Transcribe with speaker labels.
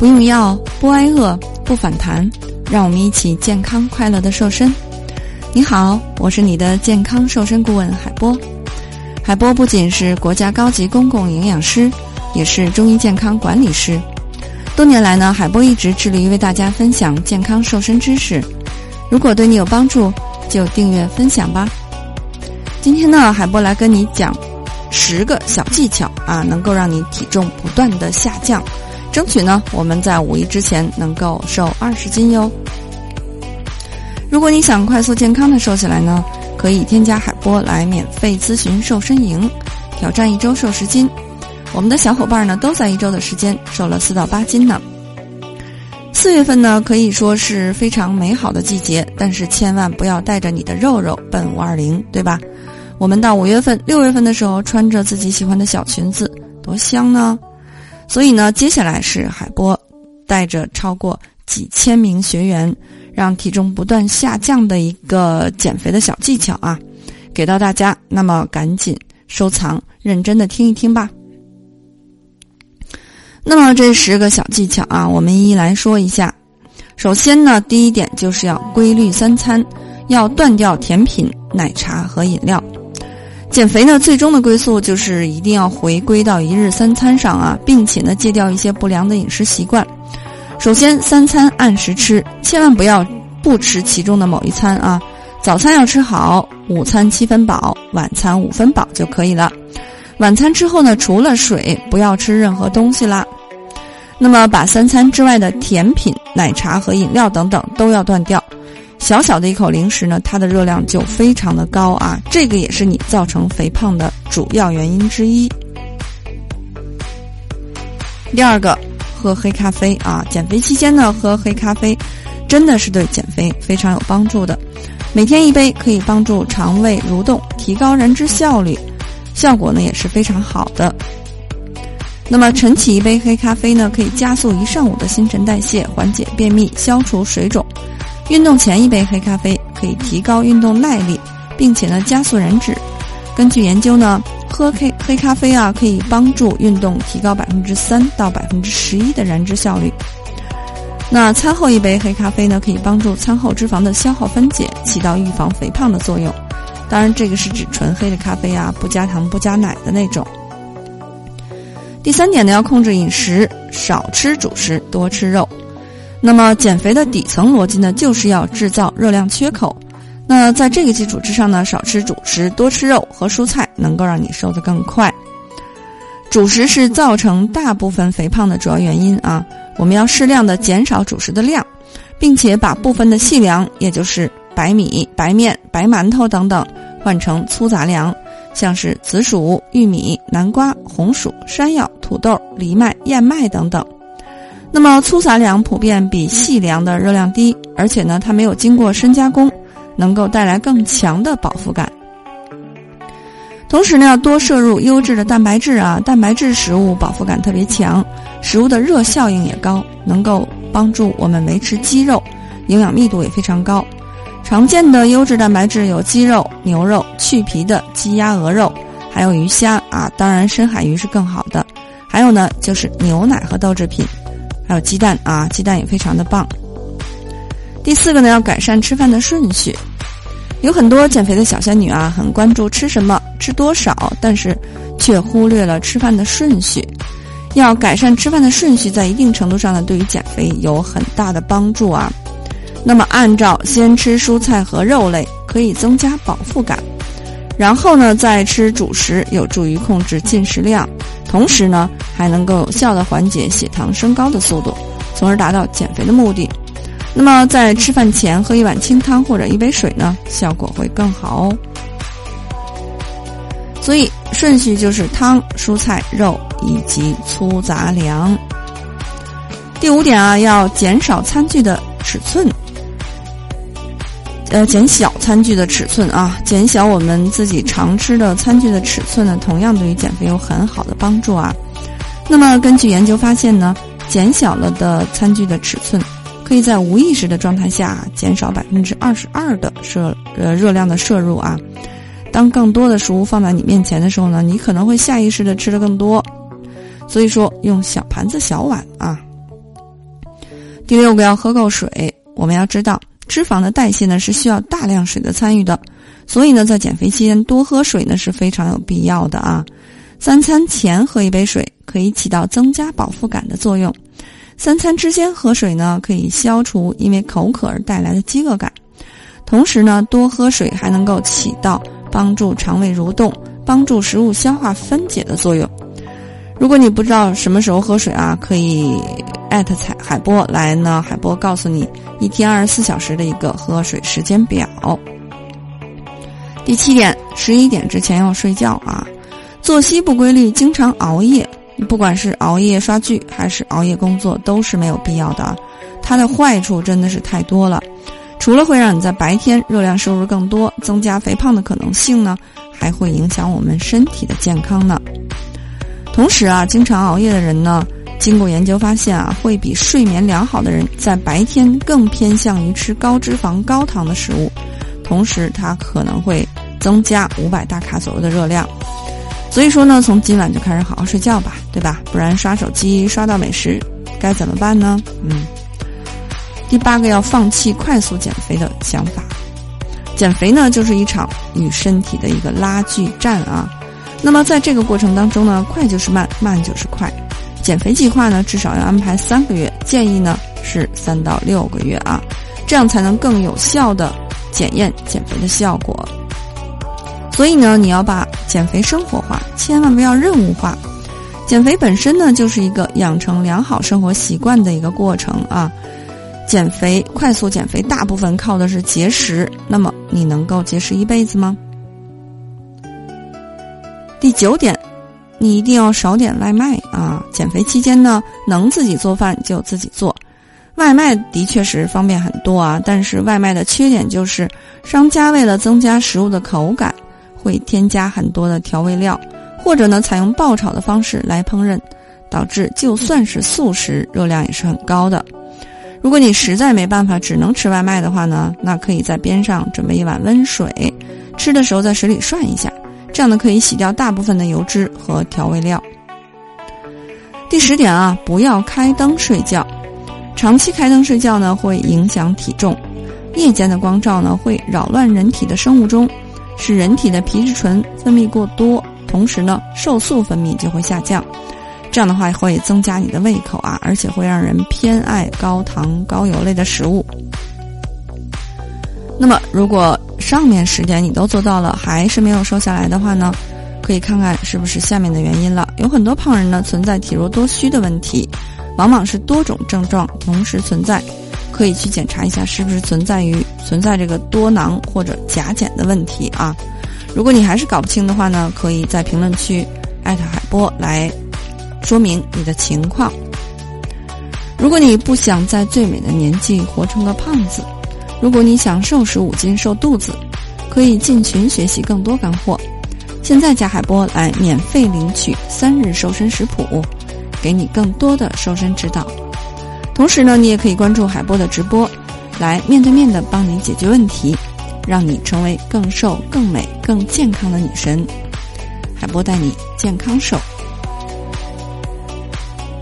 Speaker 1: 不用药，不挨饿，不反弹，让我们一起健康快乐的瘦身。你好，我是你的健康瘦身顾问海波。海波不仅是国家高级公共营养师，也是中医健康管理师。多年来呢，海波一直致力于为大家分享健康瘦身知识。如果对你有帮助，就订阅分享吧。今天呢，海波来跟你讲十个小技巧啊，能够让你体重不断的下降。争取呢，我们在五一之前能够瘦二十斤哟。如果你想快速健康的瘦下来呢，可以添加海波来免费咨询瘦身营，挑战一周瘦十斤。我们的小伙伴呢都在一周的时间瘦了四到八斤呢。四月份呢可以说是非常美好的季节，但是千万不要带着你的肉肉奔五二零，对吧？我们到五月份、六月份的时候，穿着自己喜欢的小裙子，多香呢！所以呢，接下来是海波带着超过几千名学员，让体重不断下降的一个减肥的小技巧啊，给到大家。那么赶紧收藏，认真的听一听吧。那么这十个小技巧啊，我们一一来说一下。首先呢，第一点就是要规律三餐，要断掉甜品、奶茶和饮料。减肥呢，最终的归宿就是一定要回归到一日三餐上啊，并且呢，戒掉一些不良的饮食习惯。首先，三餐按时吃，千万不要不吃其中的某一餐啊。早餐要吃好，午餐七分饱，晚餐五分饱就可以了。晚餐之后呢，除了水，不要吃任何东西啦。那么，把三餐之外的甜品、奶茶和饮料等等都要断掉。小小的一口零食呢，它的热量就非常的高啊，这个也是你造成肥胖的主要原因之一。第二个，喝黑咖啡啊，减肥期间呢，喝黑咖啡真的是对减肥非常有帮助的。每天一杯可以帮助肠胃蠕动，提高燃脂效率，效果呢也是非常好的。那么晨起一杯黑咖啡呢，可以加速一上午的新陈代谢，缓解便秘，消除水肿。运动前一杯黑咖啡可以提高运动耐力，并且呢加速燃脂。根据研究呢，喝黑黑咖啡啊可以帮助运动提高百分之三到百分之十一的燃脂效率。那餐后一杯黑咖啡呢，可以帮助餐后脂肪的消耗分解，起到预防肥胖的作用。当然，这个是指纯黑的咖啡啊，不加糖不加奶的那种。第三点呢，要控制饮食，少吃主食，多吃肉。那么减肥的底层逻辑呢，就是要制造热量缺口。那在这个基础之上呢，少吃主食，多吃肉和蔬菜，能够让你瘦得更快。主食是造成大部分肥胖的主要原因啊，我们要适量的减少主食的量，并且把部分的细粮，也就是白米、白面、白馒头等等，换成粗杂粮，像是紫薯、玉米、南瓜、红薯、山药、土豆、藜麦、燕麦等等。那么粗杂粮普遍比细粮的热量低，而且呢，它没有经过深加工，能够带来更强的饱腹感。同时呢，要多摄入优质的蛋白质啊，蛋白质食物饱腹感特别强，食物的热效应也高，能够帮助我们维持肌肉，营养密度也非常高。常见的优质蛋白质有鸡肉、牛肉、去皮的鸡鸭鹅肉，还有鱼虾啊，当然深海鱼是更好的。还有呢，就是牛奶和豆制品。还有鸡蛋啊，鸡蛋也非常的棒。第四个呢，要改善吃饭的顺序。有很多减肥的小仙女啊，很关注吃什么、吃多少，但是却忽略了吃饭的顺序。要改善吃饭的顺序，在一定程度上呢，对于减肥有很大的帮助啊。那么，按照先吃蔬菜和肉类，可以增加饱腹感。然后呢，再吃主食，有助于控制进食量，同时呢，还能够有效的缓解血糖升高的速度，从而达到减肥的目的。那么，在吃饭前喝一碗清汤或者一杯水呢，效果会更好哦。所以顺序就是汤、蔬菜、肉以及粗杂粮。第五点啊，要减少餐具的尺寸。呃，减小餐具的尺寸啊，减小我们自己常吃的餐具的尺寸呢，同样对于减肥有很好的帮助啊。那么根据研究发现呢，减小了的餐具的尺寸，可以在无意识的状态下减少百分之二十二的摄呃热量的摄入啊。当更多的食物放在你面前的时候呢，你可能会下意识的吃的更多。所以说，用小盘子、小碗啊。第六个要喝够水。我们要知道，脂肪的代谢呢是需要大量水的参与的，所以呢，在减肥期间多喝水呢是非常有必要的啊。三餐前喝一杯水，可以起到增加饱腹感的作用；三餐之间喝水呢，可以消除因为口渴而带来的饥饿感。同时呢，多喝水还能够起到帮助肠胃蠕动、帮助食物消化分解的作用。如果你不知道什么时候喝水啊，可以艾特彩海波来呢，海波告诉你一天二十四小时的一个喝水时间表。第七点，十一点之前要睡觉啊。作息不规律，经常熬夜，不管是熬夜刷剧还是熬夜工作，都是没有必要的。它的坏处真的是太多了，除了会让你在白天热量摄入更多，增加肥胖的可能性呢，还会影响我们身体的健康呢。同时啊，经常熬夜的人呢，经过研究发现啊，会比睡眠良好的人在白天更偏向于吃高脂肪、高糖的食物，同时它可能会增加五百大卡左右的热量。所以说呢，从今晚就开始好好睡觉吧，对吧？不然刷手机刷到美食，该怎么办呢？嗯，第八个要放弃快速减肥的想法。减肥呢，就是一场与身体的一个拉锯战啊。那么在这个过程当中呢，快就是慢，慢就是快。减肥计划呢，至少要安排三个月，建议呢是三到六个月啊，这样才能更有效的检验减肥的效果。所以呢，你要把减肥生活化，千万不要任务化。减肥本身呢，就是一个养成良好生活习惯的一个过程啊。减肥快速减肥，大部分靠的是节食。那么，你能够节食一辈子吗？第九点，你一定要少点外卖啊。减肥期间呢，能自己做饭就自己做。外卖的确是方便很多啊，但是外卖的缺点就是，商家为了增加食物的口感。会添加很多的调味料，或者呢，采用爆炒的方式来烹饪，导致就算是素食，热量也是很高的。如果你实在没办法，只能吃外卖的话呢，那可以在边上准备一碗温水，吃的时候在水里涮一下，这样呢可以洗掉大部分的油脂和调味料。第十点啊，不要开灯睡觉，长期开灯睡觉呢会影响体重，夜间的光照呢会扰乱人体的生物钟。使人体的皮质醇分泌过多，同时呢，瘦素分泌就会下降，这样的话会增加你的胃口啊，而且会让人偏爱高糖高油类的食物。那么，如果上面十点你都做到了，还是没有瘦下来的话呢，可以看看是不是下面的原因了。有很多胖人呢存在体弱多虚的问题，往往是多种症状同时存在。可以去检查一下，是不是存在于存在这个多囊或者甲减的问题啊？如果你还是搞不清的话呢，可以在评论区艾特海波来说明你的情况。如果你不想在最美的年纪活成个胖子，如果你想瘦十五斤瘦肚子，可以进群学习更多干货。现在加海波来免费领取三日瘦身食谱，给你更多的瘦身指导。同时呢，你也可以关注海波的直播，来面对面的帮你解决问题，让你成为更瘦、更美、更健康的女神。海波带你健康瘦。